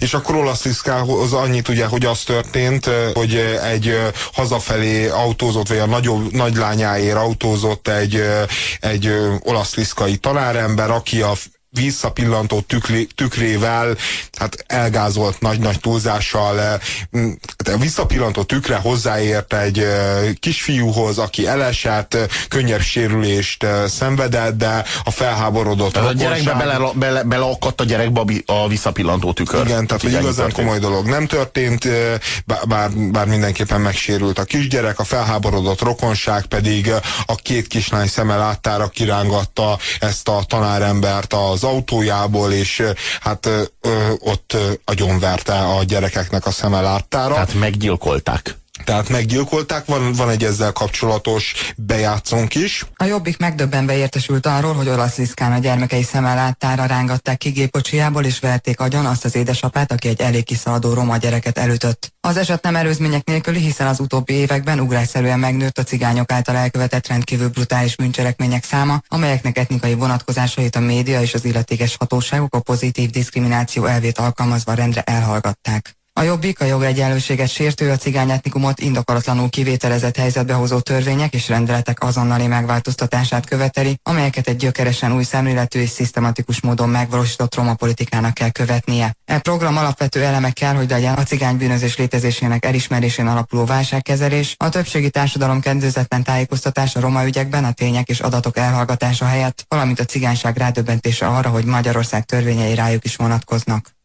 És akkor olasz Liszkához annyit ugye, hogy az történt, hogy egy hazafelé autózott, vagy a nagyobb, nagylányáért autózott egy, egy olasz liszkai tanárember, aki a visszapillantó tükré, tükrével, hát elgázolt nagy-nagy túlzással, eh, hát visszapillantó tükre hozzáért egy eh, kisfiúhoz, aki elesett, könnyebb sérülést eh, szenvedett, de a felháborodott tehát a gyerekbe bele, bele, beleakadt a gyerekbe a visszapillantó tükör. Igen, tehát hogy igazán komoly dolog nem történt, bár, bár mindenképpen megsérült a kisgyerek, a felháborodott rokonság pedig a két kislány szeme láttára kirángatta ezt a tanárembert az autójából, és hát ö, ott agyonverte a gyerekeknek a szeme láttára. Tehát meggyilkolták tehát meggyilkolták, van, van egy ezzel kapcsolatos bejátszónk is. A Jobbik megdöbbenve értesült arról, hogy olasz Liszkán a gyermekei szeme láttára rángatták ki gépocsiából és verték agyon azt az édesapát, aki egy elég kiszaladó roma gyereket elütött. Az eset nem erőzmények nélküli, hiszen az utóbbi években ugrásszerűen megnőtt a cigányok által elkövetett rendkívül brutális bűncselekmények száma, amelyeknek etnikai vonatkozásait a média és az illetékes hatóságok a pozitív diszkrimináció elvét alkalmazva rendre elhallgatták. A Jobbik a jogegyenlőséget sértő, a cigány etnikumot indokolatlanul kivételezett helyzetbe hozó törvények és rendeletek azonnali megváltoztatását követeli, amelyeket egy gyökeresen új szemléletű és szisztematikus módon megvalósított roma politikának kell követnie. E program alapvető eleme kell, hogy legyen a cigány bűnözés létezésének elismerésén alapuló válságkezelés, a többségi társadalom kedvezetlen tájékoztatás a roma ügyekben, a tények és adatok elhallgatása helyett, valamint a cigányság rádöbbentése arra, hogy Magyarország törvényei rájuk is vonatkoznak.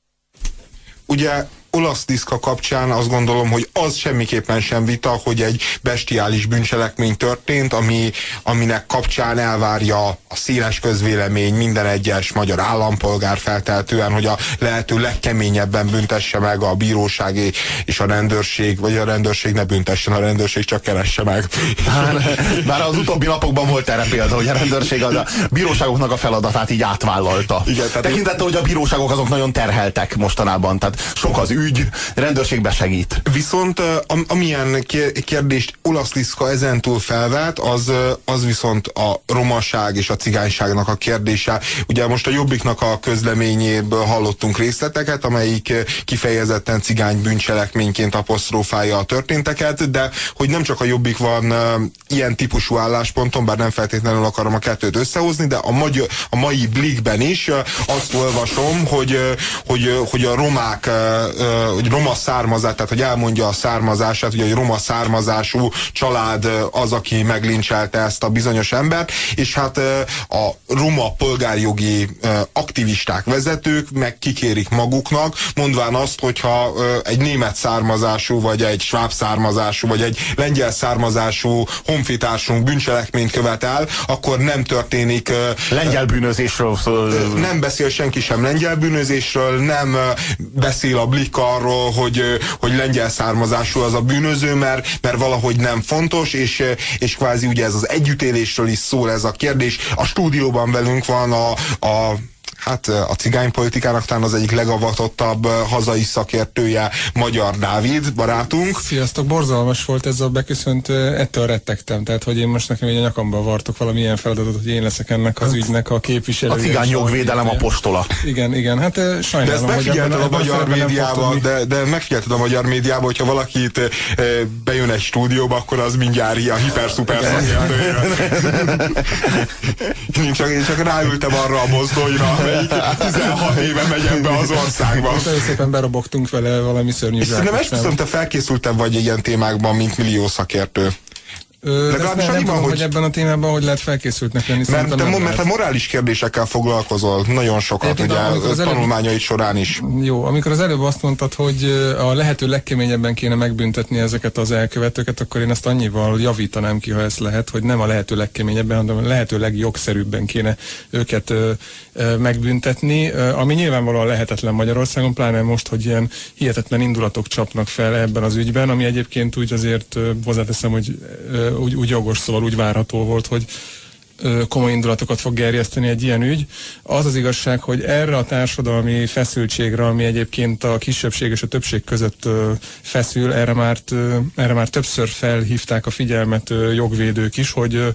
Ugye olasz diszka kapcsán azt gondolom, hogy az semmiképpen sem vita, hogy egy bestiális bűncselekmény történt, ami, aminek kapcsán elvárja a széles közvélemény minden egyes magyar állampolgár felteltően, hogy a lehető legkeményebben büntesse meg a bíróság és a rendőrség, vagy a rendőrség ne büntessen, a rendőrség csak keresse meg. Bár, bár az utóbbi napokban volt erre példa, hogy a rendőrség az a bíróságoknak a feladatát így átvállalta. Igen, tehát Tekintette, hogy a bíróságok azok nagyon terheltek mostanában, tehát sok az ügy, ügy, rendőrségbe segít. Viszont amilyen kérdést olasz Liszka ezentúl felvet, az, az viszont a romaság és a cigányságnak a kérdése. Ugye most a Jobbiknak a közleményéből hallottunk részleteket, amelyik kifejezetten cigány bűncselekményként apostrofálja a történteket, de hogy nem csak a Jobbik van ilyen típusú állásponton, bár nem feltétlenül akarom a kettőt összehozni, de a, magyar, a mai Blikben is azt olvasom, hogy, hogy, hogy a romák hogy roma származás, tehát hogy elmondja a származását, hogy egy roma származású család az, aki meglincselte ezt a bizonyos embert, és hát a roma polgárjogi aktivisták, vezetők meg kikérik maguknak, mondván azt, hogyha egy német származású, vagy egy sváb származású, vagy egy lengyel származású honfitársunk bűncselekményt követel, akkor nem történik... Lengyel bűnözésről Nem beszél senki sem lengyel bűnözésről, nem beszél a Blik arról, hogy, hogy lengyel származású az a bűnöző, mert, mert valahogy nem fontos, és, és kvázi ugye ez az együttélésről is szól ez a kérdés. A stúdióban velünk van a, a hát a cigánypolitikának talán az egyik legavatottabb hazai szakértője Magyar Dávid barátunk. Sziasztok, borzalmas volt ez a beköszönt, ettől rettegtem, tehát hogy én most nekem egy a nyakamba vartok valamilyen feladatot, hogy én leszek ennek az ügynek a képviselője. A cigány jogvédelem apostola. Igen, igen, hát sajnálom, de ezt megfigyelted a magyar médiában, de, de megfigyelted a magyar médiában, hogyha valaki itt bejön egy stúdióba, akkor az mindjárt ilyen hiper-szuper szakértője. én, csak, én csak ráültem arra a mozdonyra, 16 éve megyek be az országba. Nagyon szépen berobogtunk vele valami szörnyű És szerintem esküszöm, te felkészültem vagy ilyen témákban, mint millió szakértő. Legalábbis nem, nem tudom, hogy... ebben a témában hogy lehet felkészültnek lenni. Mert, te, mert lehet. te morális kérdésekkel foglalkozol nagyon sokat, ugye az tanulmányaid során is. Jó, amikor az előbb azt mondtad, hogy a lehető legkeményebben kéne megbüntetni ezeket az elkövetőket, akkor én ezt annyival javítanám ki, ha ez lehet, hogy nem a lehető legkeményebben, hanem a lehető legjogszerűbben kéne őket ö, ö, megbüntetni, ö, ami nyilvánvalóan lehetetlen Magyarországon, pláne most, hogy ilyen hihetetlen indulatok csapnak fel ebben az ügyben, ami egyébként úgy azért hozzáteszem, hogy úgy, úgy jogos, szóval úgy várható volt, hogy komoly indulatokat fog gerjeszteni egy ilyen ügy. Az az igazság, hogy erre a társadalmi feszültségre, ami egyébként a kisebbség és a többség között feszül, erre már, erre már többször felhívták a figyelmet jogvédők is, hogy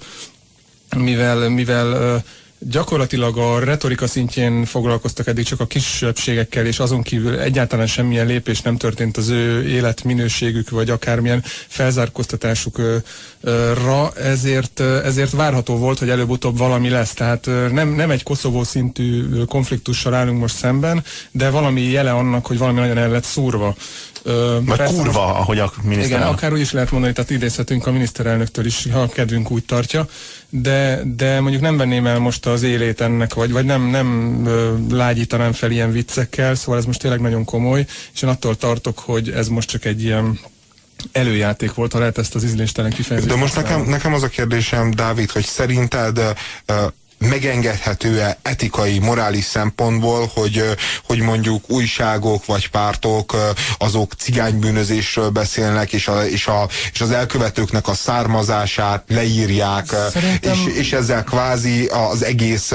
mivel, mivel gyakorlatilag a retorika szintjén foglalkoztak eddig csak a kisebbségekkel, és azon kívül egyáltalán semmilyen lépés nem történt az ő életminőségük, vagy akármilyen felzárkóztatásukra, ezért, ezért várható volt, hogy előbb-utóbb valami lesz. Tehát nem, nem egy Koszovó szintű konfliktussal állunk most szemben, de valami jele annak, hogy valami nagyon el lett szúrva. Vagy kurva, ahogy a miniszterelnök. Igen, akár úgy is lehet mondani, tehát idézhetünk a miniszterelnöktől is, ha a kedvünk úgy tartja, de, de mondjuk nem venném el most az élét ennek, vagy, vagy nem, nem lágyítanám fel ilyen viccekkel, szóval ez most tényleg nagyon komoly, és én attól tartok, hogy ez most csak egy ilyen előjáték volt, ha lehet ezt az ízléstelen kifejezést. De most nekem, nekem az a kérdésem, Dávid, hogy szerinted uh, megengedhető-e etikai, morális szempontból, hogy, hogy mondjuk újságok vagy pártok azok cigánybűnözésről beszélnek, és, a, és, a, és az elkövetőknek a származását leírják, Szerintem... és, és ezzel kvázi az egész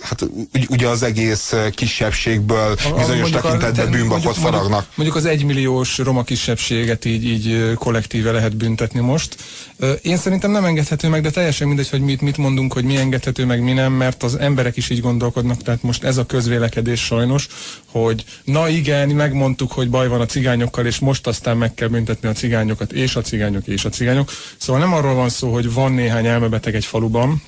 hát ugye az egész kisebbségből bizonyos tekintetben bűnbakot faragnak. Mondjuk, mondjuk az egymilliós roma kisebbséget így, így kollektíve lehet büntetni most. Én szerintem nem engedhető meg, de teljesen mindegy, hogy mit, mit mondunk, hogy mi engedhető meg, mi nem, mert az emberek is így gondolkodnak, tehát most ez a közvélekedés sajnos, hogy na igen, megmondtuk, hogy baj van a cigányokkal, és most aztán meg kell büntetni a cigányokat, és a cigányok, és a cigányok. Szóval nem arról van szó, hogy van néhány elmebeteg egy faluban,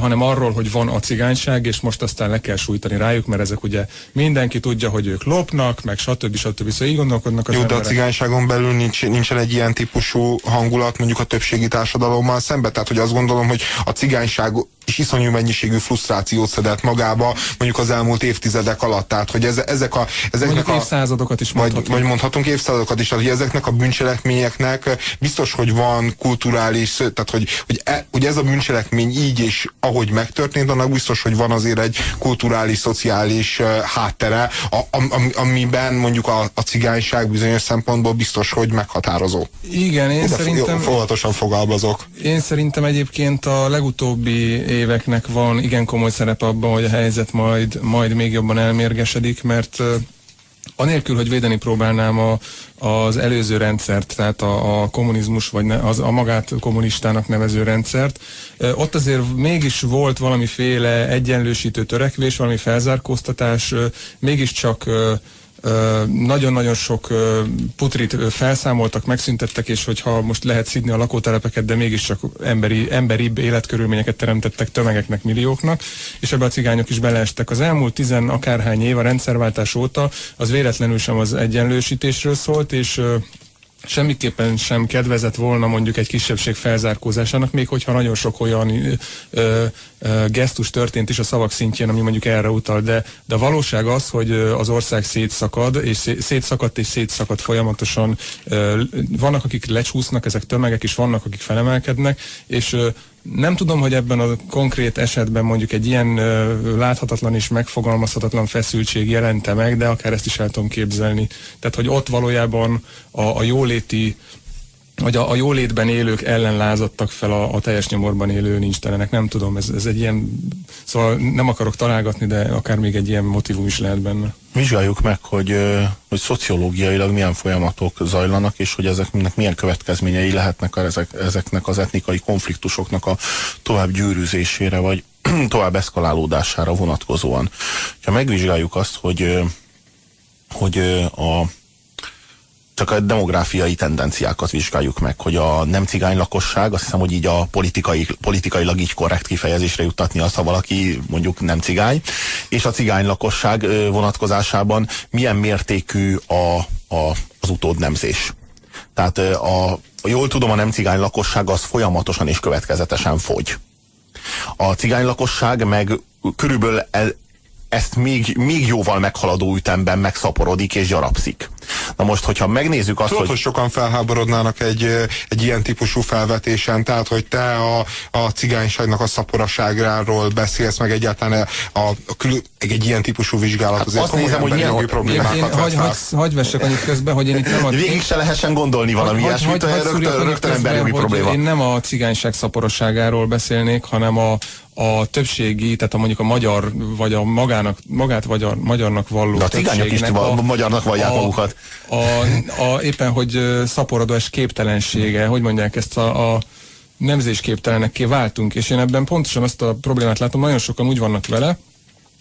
hanem arról, hogy van a cigányság, és most aztán le kell sújtani rájuk, mert ezek ugye mindenki tudja, hogy ők lopnak, meg stb. stb. Szóval így gondolkodnak az Jó, emberek. de a cigányságon belül nincs, nincsen egy ilyen típusú hangulat mondjuk a többségi társadalommal szembe, tehát hogy azt gondolom, hogy a cigányság és iszonyú mennyiségű frusztrációt szedett magába mondjuk az elmúlt évtizedek alatt. Tehát, hogy ez, ezek a... Ezeknek mondjuk a, évszázadokat is mondhatunk. Majd, majd mondhatunk évszázadokat is, tehát, hogy ezeknek a bűncselekményeknek biztos, hogy van kulturális, tehát hogy, hogy, e, hogy ez a bűncselekmény így és ahogy megtörtént, annak biztos, hogy van azért egy kulturális, szociális háttere, a, am, amiben mondjuk a, a cigányság bizonyos szempontból biztos, hogy meghatározó. Igen, én De szerintem... Foglalatosan fogalmazok. Én szerintem egyébként a legutóbbi éveknek van igen komoly szerep abban, hogy a helyzet majd, majd még jobban elmérgesedik, mert anélkül, hogy védeni próbálnám a, az előző rendszert, tehát a, a kommunizmus, vagy ne, az, a magát kommunistának nevező rendszert, ott azért mégis volt valamiféle egyenlősítő törekvés, valami felzárkóztatás, mégiscsak nagyon-nagyon sok putrit felszámoltak, megszüntettek, és hogyha most lehet szidni a lakótelepeket, de mégiscsak emberi, emberibb életkörülményeket teremtettek tömegeknek, millióknak, és ebbe a cigányok is beleestek. Az elmúlt tizen akárhány év a rendszerváltás óta az véletlenül sem az egyenlősítésről szólt, és semmiképpen sem kedvezett volna mondjuk egy kisebbség felzárkózásának, még hogyha nagyon sok olyan ö, gesztus történt is a szavak szintjén, ami mondjuk erre utal, de, de a valóság az, hogy az ország szétszakad, és szétszakadt és szétszakadt folyamatosan. Vannak, akik lecsúsznak, ezek tömegek is vannak, akik felemelkednek, és nem tudom, hogy ebben a konkrét esetben mondjuk egy ilyen ö, láthatatlan és megfogalmazhatatlan feszültség jelente meg, de akár ezt is el tudom képzelni. Tehát, hogy ott valójában a, a jóléti vagy a, a jólétben élők ellen lázadtak fel a, a teljes nyomorban élő nincstelenek. Nem tudom, ez, ez egy ilyen, szóval nem akarok találgatni, de akár még egy ilyen motivum is lehet benne. Vizsgáljuk meg, hogy, hogy szociológiailag milyen folyamatok zajlanak, és hogy ezeknek milyen következményei lehetnek ezek, ezeknek az etnikai konfliktusoknak a tovább gyűrűzésére, vagy tovább eszkalálódására vonatkozóan. Ha megvizsgáljuk azt, hogy, hogy a csak a demográfiai tendenciákat vizsgáljuk meg, hogy a nem cigány lakosság, azt hiszem, hogy így a politikai, politikailag így korrekt kifejezésre juttatni azt, ha valaki mondjuk nem cigány, és a cigány lakosság vonatkozásában milyen mértékű a, a, az utódnemzés. Tehát a, jól tudom, a nem cigány lakosság az folyamatosan és következetesen fogy. A cigány lakosság meg körülbelül el, ezt még, még jóval meghaladó ütemben megszaporodik és gyarapszik. Na most, hogyha megnézzük azt, Tudod, hogy... hogy sokan felháborodnának egy, egy ilyen típusú felvetésen, tehát, hogy te a, a cigányságnak a szaporaságráról beszélsz, meg egyáltalán a, a, a kül, egy, egy ilyen típusú vizsgálat hát azért azt nézem, hogy milyen problémákat én, hagy, hagy, hagy vessek annyit közben, hogy én itt nem a... Végig se lehessen gondolni valami ilyesmit, rögtön, rögtön emberi probléma. Én nem a cigányság szaporosságáról beszélnék, hanem a, a többségi, tehát a mondjuk a magyar, vagy a magának, magát magyar, magyarnak valló De a cigányok is a, magyarnak vallják a, magukat. A, a, éppen, hogy szaporodó és képtelensége, hogy mondják ezt a, a nemzésképtelenekké váltunk, és én ebben pontosan azt a problémát látom, nagyon sokan úgy vannak vele,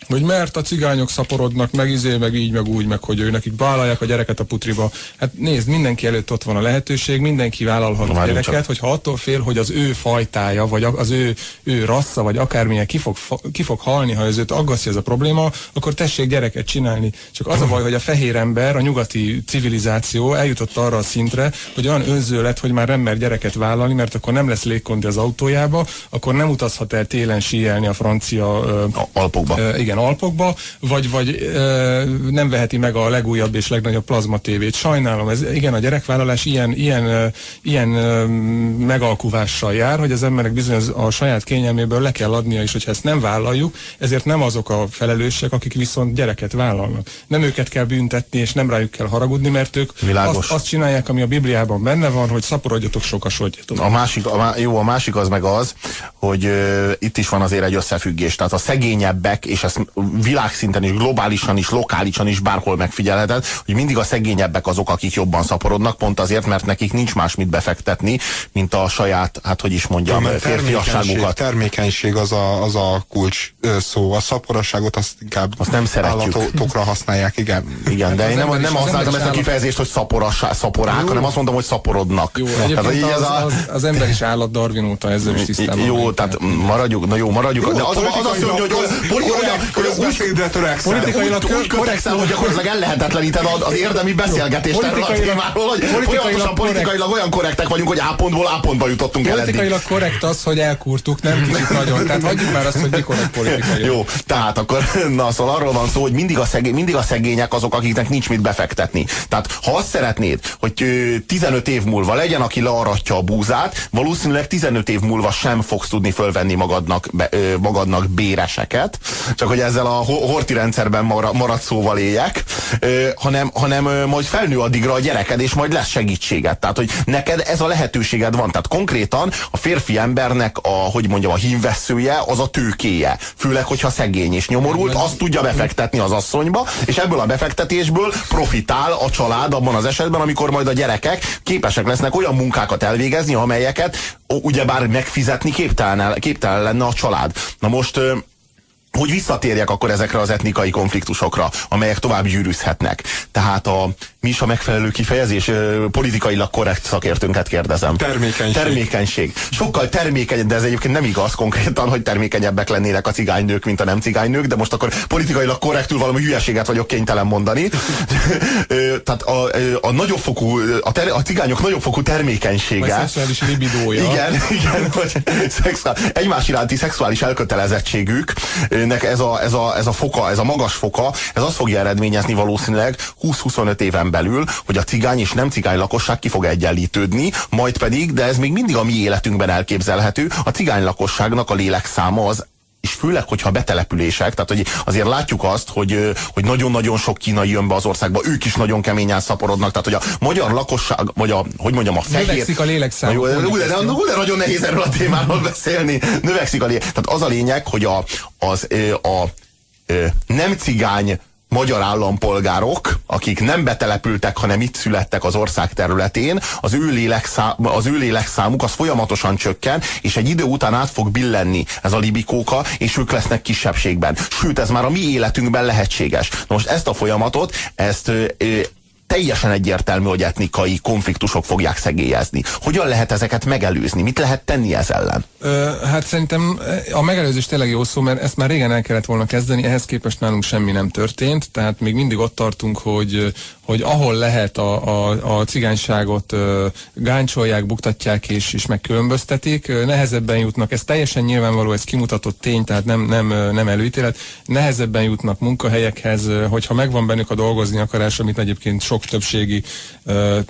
hogy mert a cigányok szaporodnak, meg izé, meg így, meg úgy, meg hogy ő nekik vállalják a gyereket a putriba. Hát nézd, mindenki előtt ott van a lehetőség, mindenki vállalhat a gyereket, csak. hogyha attól fél, hogy az ő fajtája, vagy az ő, ő rassza, vagy akármilyen ki fog, ki fog halni, ha ez őt aggasztja ez a probléma, akkor tessék gyereket csinálni. Csak az a baj, hogy a fehér ember, a nyugati civilizáció eljutott arra a szintre, hogy olyan önző lett, hogy már nem mer gyereket vállalni, mert akkor nem lesz légkondi az autójába, akkor nem utazhat el télen síelni a francia uh, Alpokba. Uh, igen, Alpokba, vagy, vagy e, nem veheti meg a legújabb és legnagyobb plazma tévét. Sajnálom, ez igen, a gyerekvállalás ilyen, ilyen, ilyen e, megalkuvással jár, hogy az embernek bizony az, a saját kényelméből le kell adnia, és hogyha ezt nem vállaljuk, ezért nem azok a felelősek, akik viszont gyereket vállalnak. Nem őket kell büntetni, és nem rájuk kell haragudni, mert ők azt, azt csinálják, ami a Bibliában benne van, hogy szaporodjatok, sokasodjatok. A másik, a, jó, a másik az meg az, hogy uh, itt is van azért egy összefüggés. Tehát a szegényebbek, és ezt világszinten is, globálisan is, lokálisan is bárhol megfigyelheted, hogy mindig a szegényebbek azok, akik jobban szaporodnak, pont azért, mert nekik nincs más mit befektetni, mint a saját, hát hogy is mondjam, ja, férfiasságukat. Termékenység az a, az a kulcs szó. A szaporosságot azt inkább azt nem szeretjük. állatokra használják, igen. Igen, de én nem, nem használtam ezt a kifejezést, hogy szaporasá, szaporák, jó. hanem azt mondom, hogy szaporodnak. Jó, tehát, az, az, az, az, ember is állat Darwin óta ezzel is tisztában. Jó, tehát maradjuk, na jó, maradjuk. Jó, de az, az, az azt mondja, hogy, hogy, hogy, közbeszédre törekszel. Politikailag úgy, úgy törekszel, hogy gyakorlatilag ellehetetleníted az, az érdemi beszélgetést erről a témáról, hogy folyamatosan politikailag olyan korrektek vagyunk, hogy A pontból A pontba jutottunk el Politikailag korrekt az, hogy elkurtuk, nem kicsit nagyon. Tehát hagyjuk már azt, hogy mikor egy politikai. Jó, tehát akkor, na szóval arról van szó, hogy mindig a, szegény, mindig a szegények azok, akiknek nincs mit befektetni. Tehát ha azt szeretnéd, hogy 15 év múlva legyen, aki learatja a búzát, valószínűleg 15 év múlva sem fogsz tudni fölvenni magadnak, be, magadnak béreseket, csak hogy ezzel a horti rendszerben maradt szóval éljek, hanem, hanem majd felnő addigra a gyereked, és majd lesz segítséged. Tehát, hogy neked ez a lehetőséged van. Tehát konkrétan a férfi embernek a, hogy mondjam, a hívveszője az a tőkéje. Főleg, hogyha szegény és nyomorult, azt tudja befektetni az asszonyba, és ebből a befektetésből profitál a család abban az esetben, amikor majd a gyerekek képesek lesznek olyan munkákat elvégezni, amelyeket ugyebár megfizetni képtelen, képtelen lenne a család. Na most hogy visszatérjek akkor ezekre az etnikai konfliktusokra, amelyek tovább gyűrűzhetnek. Tehát a, mi is a megfelelő kifejezés? Politikailag korrekt szakértőnket kérdezem. Termékenység. Termékenység. Sokkal termékeny, de ez egyébként nem igaz konkrétan, hogy termékenyebbek lennének a cigánynők, mint a nem cigánynők, de most akkor politikailag korrektül valami hülyeséget vagyok kénytelen mondani. Tehát a, a nagyobb fokú, a, ter, a cigányok nagyobb fokú termékenysége. Vagy szexuális libidója. Igen, igen, hogy szexuál, egymás iránti szexuális elkötelezettségük nek ez a, ez, a, ez a foka, ez a magas foka, ez azt fogja eredményezni valószínűleg 20-25 éven belül, hogy a cigány és nem cigány lakosság ki fog egyenlítődni, majd pedig, de ez még mindig a mi életünkben elképzelhető, a cigány lakosságnak a lélekszáma az és főleg, hogyha betelepülések, tehát hogy azért látjuk azt, hogy, hogy nagyon-nagyon sok kínai jön be az országba, ők is nagyon keményen szaporodnak, tehát hogy a magyar lakosság, vagy a, hogy mondjam, a fehér... Növekszik a lélekszám. Jó, de, de, de, de, nagyon nehéz erről a témáról beszélni. Növekszik a lélek. Tehát az a lényeg, hogy a, az, a, a nem cigány magyar állampolgárok, akik nem betelepültek, hanem itt születtek az ország területén, az ő, lélekszám, az ő lélekszámuk az folyamatosan csökken, és egy idő után át fog billenni ez a libikóka, és ők lesznek kisebbségben. Sőt, ez már a mi életünkben lehetséges. Na most ezt a folyamatot, ezt teljesen egyértelmű, hogy etnikai konfliktusok fogják szegélyezni. Hogyan lehet ezeket megelőzni? Mit lehet tenni ez ellen? Ö, hát szerintem a megelőzés tényleg jó szó, mert ezt már régen el kellett volna kezdeni, ehhez képest nálunk semmi nem történt, tehát még mindig ott tartunk, hogy, hogy ahol lehet a, a, a cigányságot gáncsolják, buktatják és, és megkülönböztetik, nehezebben jutnak, ez teljesen nyilvánvaló, ez kimutatott tény, tehát nem, nem, nem előítélet, nehezebben jutnak munkahelyekhez, hogyha megvan bennük a dolgozni akarás, amit egyébként sok többségi,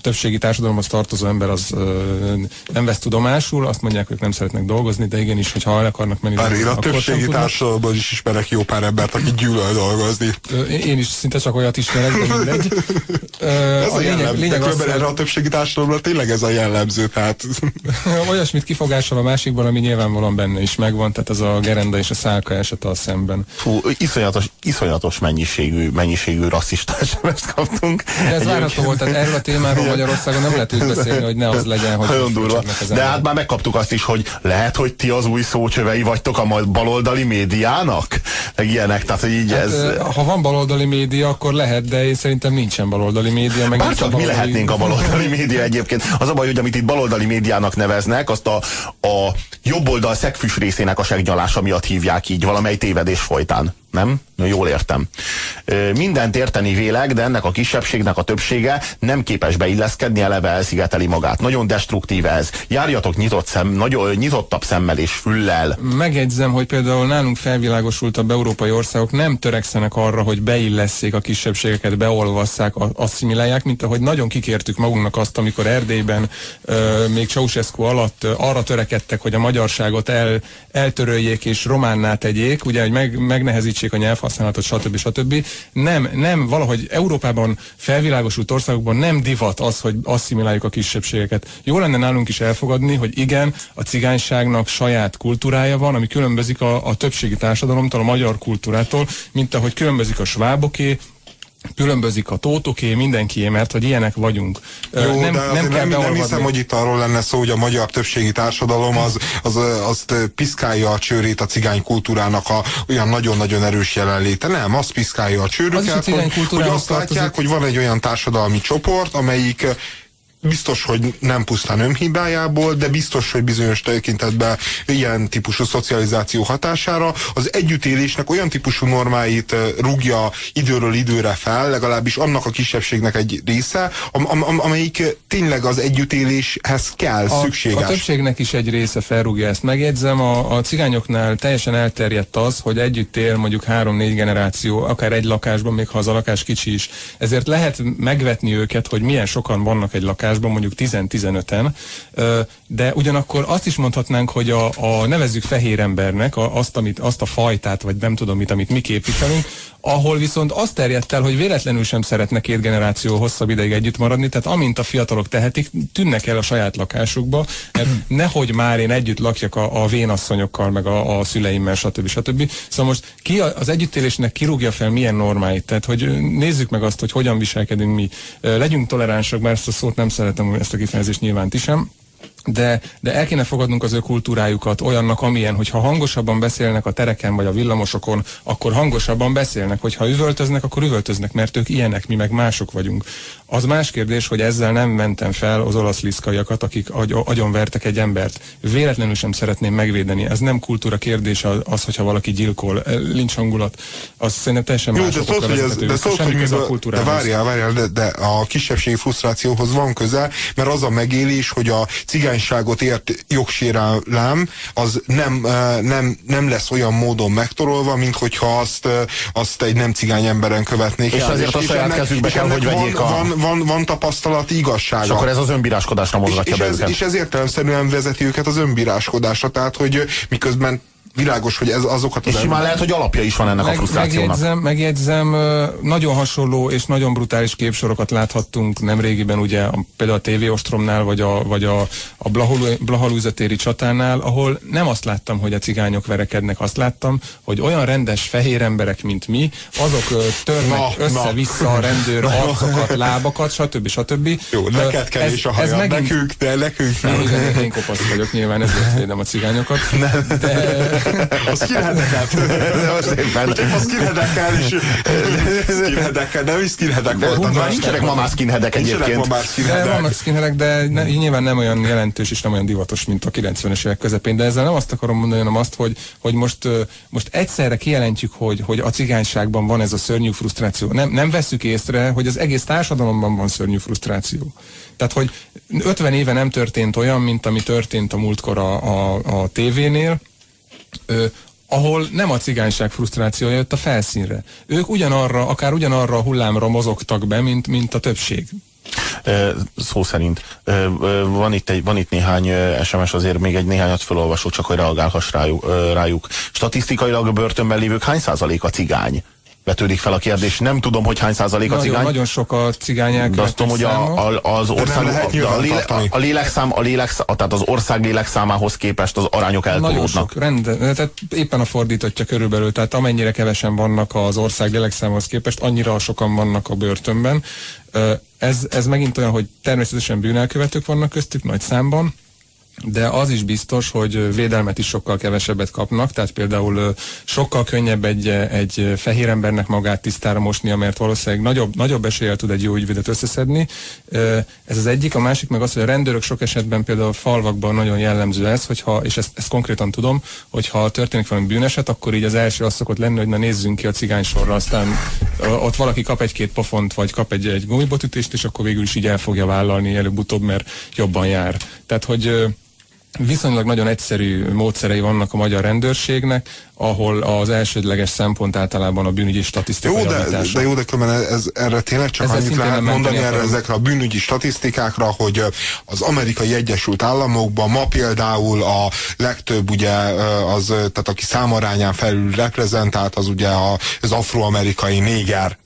többségi társadalomhoz tartozó ember az nem vesz tudomásul, azt mondják, hogy nem szeretnek dolgozni, de igenis, hogyha el akarnak menni. Bár én a többségi társadalomban is ismerek jó pár embert, aki gyűlöl dolgozni. Én is szinte csak olyat ismerek, de mindegy. ez a, a lényeg, lényeg az, erre a többségi társadalomra tényleg ez a jellemző, tehát... Olyasmit kifogásol a másikban, ami nyilvánvalóan benne is megvan, tehát az a gerenda és a szálka esete a szemben. Fú, iszonyatos, iszonyatos mennyiségű, mennyiségű rasszista sms kaptunk. De ez várható volt, tehát erről a témáról Magyarországon nem lehet úgy beszélni, hogy ne az legyen, hogy... Nagyon durva. De hát már megkaptuk azt is, hogy lehet, hogy ti az új szócsövei vagytok a baloldali médiának? Meg ilyenek, tehát hogy így hát, ez... Ha van baloldali média, akkor lehet, de én szerintem nincsen baloldali média. Meg Bár csak mi lehetnénk a baloldali média egyébként. Az a baj, hogy amit itt baloldali médiának neveznek, azt a, a jobb oldal szegfűs részének a segnyalása miatt hívják így valamely tévedés folytán nem? Jól értem. Mindent érteni vélek, de ennek a kisebbségnek a többsége nem képes beilleszkedni, eleve elszigeteli magát. Nagyon destruktív ez. Járjatok nyitott szem, nagyon nyitottabb szemmel és füllel. Megjegyzem, hogy például nálunk felvilágosultabb európai országok nem törekszenek arra, hogy beillesszék a kisebbségeket, beolvasszák, asszimilálják, mint ahogy nagyon kikértük magunknak azt, amikor Erdélyben még Ceausescu alatt arra törekedtek, hogy a magyarságot el, eltöröljék és románná tegyék, ugye, hogy meg, megnehezítsék segítsék a nyelvhasználatot, stb. stb. Nem, nem, valahogy Európában felvilágosult országokban nem divat az, hogy asszimiláljuk a kisebbségeket. Jó lenne nálunk is elfogadni, hogy igen, a cigányságnak saját kultúrája van, ami különbözik a, a többségi társadalomtól, a magyar kultúrától, mint ahogy különbözik a sváboké, különbözik a tótoké, mindenkié, mert hogy ilyenek vagyunk. Jó, nem, de nem, kell nem, nem hiszem, hogy itt arról lenne szó, hogy a magyar többségi társadalom az, az, azt piszkálja a csőrét a cigány kultúrának a olyan nagyon-nagyon erős jelenléte. Nem, azt piszkálja a csőrüket, hogy, hogy azt látják, hogy van egy olyan társadalmi csoport, amelyik biztos, hogy nem pusztán önhibájából, de biztos, hogy bizonyos tekintetben ilyen típusú szocializáció hatására az együttélésnek olyan típusú normáit rúgja időről időre fel, legalábbis annak a kisebbségnek egy része, am am amelyik tényleg az együttéléshez kell, a, szükséges. A többségnek is egy része felrúgja ezt. Megjegyzem, a, a cigányoknál teljesen elterjedt az, hogy együtt él mondjuk három-négy generáció, akár egy lakásban, még ha az a lakás kicsi is. Ezért lehet megvetni őket, hogy milyen sokan vannak egy lakásban, lakásban, mondjuk 10-15-en, de ugyanakkor azt is mondhatnánk, hogy a, a nevezzük fehér embernek a, azt, amit, azt a fajtát, vagy nem tudom mit, amit mi képviselünk, ahol viszont azt terjedt el, hogy véletlenül sem szeretne két generáció hosszabb ideig együtt maradni, tehát amint a fiatalok tehetik, tűnnek el a saját lakásukba, mert nehogy már én együtt lakjak a, a vénasszonyokkal, meg a, a szüleimmel, stb. stb. Szóval most ki az együttélésnek kirúgja fel milyen normáit, tehát hogy nézzük meg azt, hogy hogyan viselkedünk mi. Legyünk toleránsak, mert ezt a szót nem szeretem, ezt a kifejezést nyilván ti sem de, de el kéne fogadnunk az ő kultúrájukat olyannak, amilyen, hogyha hangosabban beszélnek a tereken vagy a villamosokon, akkor hangosabban beszélnek, hogyha üvöltöznek, akkor üvöltöznek, mert ők ilyenek, mi meg mások vagyunk. Az más kérdés, hogy ezzel nem mentem fel az olasz liszkaiakat, akik agy agyonvertek egy embert. Véletlenül sem szeretném megvédeni. Ez nem kultúra kérdése az, hogyha valaki gyilkol. Lincs hangulat, az szerintem teljesen Jó, de szólt, hogy ez, de szólt, hogy ez a de várjál, várjál, de, de a kisebbségi frusztrációhoz van köze, mert az a megélés, hogy a cigányságot ért jogsérelem, az nem, nem, nem lesz olyan módon megtorolva, mint hogyha azt, azt egy nem cigány emberen követnék és el. Azért és a saját kezükbe kell, hogy vegyék a... Van, van, van tapasztalati igazsága. És akkor ez az önbíráskodásra mozgatja és, és, ez, és ez értelemszerűen vezeti őket az önbíráskodásra, tehát hogy miközben világos, hogy ez azokat az... És simán lehet, hogy alapja is van ennek Meg, a frusztrációnak. Megjegyzem, megjegyzem, nagyon hasonló és nagyon brutális képsorokat láthattunk nemrégiben, ugye például a TV Ostromnál, vagy a, vagy a, a Blahalúzatéri csatánál, ahol nem azt láttam, hogy a cigányok verekednek, azt láttam, hogy olyan rendes fehér emberek, mint mi, azok törnek össze-vissza a rendőr arcokat, lábakat, stb. stb. Jó, neked kell is a hajad, ez megint... nekünk, de nekünk nem. nem. Én kopasz vagyok nyilván, ezért védem a cigányokat. Nem. De, az skinheadeket. Most éppen. A skinheadekkel is. Skinheadekkel, nem is skinheadek voltak. Már nincsenek ma már skinheadek egyébként. De vannak skinheadek, de ne, nyilván nem olyan jelentős és nem olyan divatos, mint a 90-es évek közepén. De ezzel nem azt akarom mondani, hanem azt, hogy, hogy most, most egyszerre kijelentjük, hogy, hogy a cigányságban van ez a szörnyű frusztráció. Nem, nem veszük észre, hogy az egész társadalomban van szörnyű frusztráció. Tehát, hogy 50 éve nem történt olyan, mint ami történt a múltkor a, a, a tévénél, ö, ahol nem a cigányság frusztrációja jött a felszínre. Ők ugyanarra, akár ugyanarra a hullámra mozogtak be, mint, mint a többség. Szó szerint. Van itt, egy, van itt néhány SMS, azért még egy néhányat felolvasó, csak hogy reagálhass rájuk. Statisztikailag a börtönben lévők hány százalék a cigány? Vetődik fel a kérdés. Nem tudom, hogy hány százalék nagyon, a cigány. Nagyon sok a cigány De azt tudom, hogy a, a, az ország, a, a, léle, a, lélekszám, a lélekszám, tehát az ország lélekszámához képest az arányok eltolódnak. Nagyon sok, rend, tehát éppen a fordítottja körülbelül, tehát amennyire kevesen vannak az ország lélekszámához képest, annyira sokan vannak a börtönben. Ez, ez megint olyan, hogy természetesen bűnelkövetők vannak köztük nagy számban, de az is biztos, hogy védelmet is sokkal kevesebbet kapnak, tehát például sokkal könnyebb egy, egy fehér embernek magát tisztára mosnia, mert valószínűleg nagyobb, nagyobb eséllyel tud egy jó ügyvédet összeszedni. Ez az egyik, a másik meg az, hogy a rendőrök sok esetben például a falvakban nagyon jellemző ez, hogyha, és ezt, ezt konkrétan tudom, hogyha történik valami bűneset, akkor így az első az szokott lenni, hogy na nézzünk ki a cigánysorra, aztán ott valaki kap egy-két pofont, vagy kap egy, egy gumibotütést, és akkor végül is így el fogja vállalni előbb-utóbb, mert jobban jár. Tehát, hogy viszonylag nagyon egyszerű módszerei vannak a magyar rendőrségnek, ahol az elsődleges szempont általában a bűnügyi statisztika jó, de, de jó, de különben ez, erre tényleg csak Ezzel annyit lehet mondani erre, ezekre a bűnügyi statisztikákra, hogy az amerikai Egyesült Államokban ma például a legtöbb ugye az, tehát aki számarányán felül reprezentált, az ugye az afroamerikai néger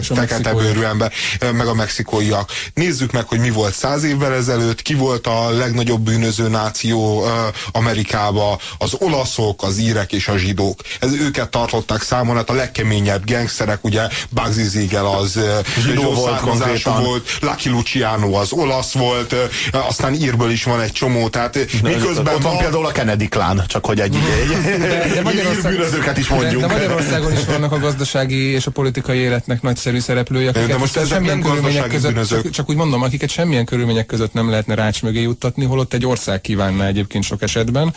fekete bőrű ember, meg a mexikóiak. Nézzük meg, hogy mi volt száz évvel ezelőtt, ki volt a legnagyobb bűnöző náció Amerikába, az olaszok, az írek és a zsidók zsidók. Ez őket tartották számon, hát a legkeményebb gangsterek, ugye Bugsy Ziegel az zsidó volt, konkrétan. volt, Lucky Luciano az olasz volt, aztán írből is van egy csomó, tehát miközben Ott van például a Kennedy klán, csak hogy egy, egy, de, de Magyarország, is mondjuk. De, de Magyarországon is vannak a gazdasági és a politikai életnek nagyszerű szereplői, akiket de most nem körülmények között, csak, csak, úgy mondom, akiket semmilyen körülmények között nem lehetne rács mögé juttatni, holott egy ország kívánna egyébként sok esetben.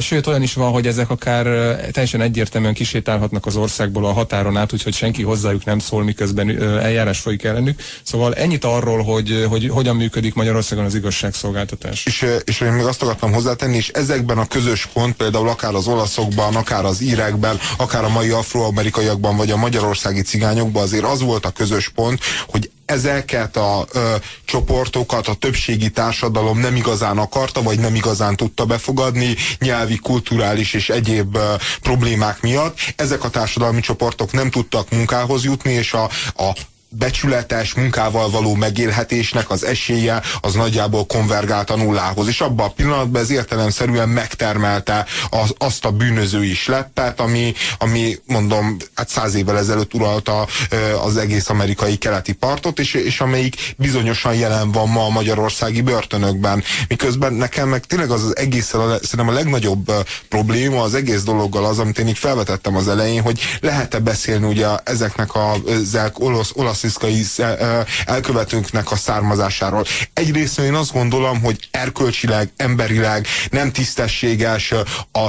Sőt, olyan is van, hogy ezek akár teljesen egyértelműen kisétálhatnak az országból a határon át, úgyhogy senki hozzájuk nem szól, miközben eljárás folyik ellenük. Szóval ennyit arról, hogy, hogy hogyan működik Magyarországon az igazságszolgáltatás. És, és én még azt akartam hozzátenni, és ezekben a közös pont, például akár az olaszokban, akár az írekben, akár a mai afroamerikaiakban, vagy a magyarországi cigányokban azért az volt a közös pont, hogy ezeket a ö, csoportokat a többségi társadalom nem igazán akarta, vagy nem igazán tudta befogadni nyelvi, kulturális és egyéb ö, problémák miatt. Ezek a társadalmi csoportok nem tudtak munkához jutni, és a, a becsületes munkával való megélhetésnek az esélye az nagyjából konvergált a nullához. És abban a pillanatban ez értelemszerűen megtermelte az, azt a bűnözői sleppet, ami, ami mondom, hát száz évvel ezelőtt uralta az egész amerikai keleti partot, és, és amelyik bizonyosan jelen van ma a magyarországi börtönökben. Miközben nekem meg tényleg az az egész, szerintem a legnagyobb probléma az egész dologgal az, amit én így felvetettem az elején, hogy lehet-e beszélni ugye ezeknek az olasz, olasz rassziszkai elkövetőnknek a származásáról. Egyrészt én azt gondolom, hogy erkölcsileg, emberileg nem tisztességes a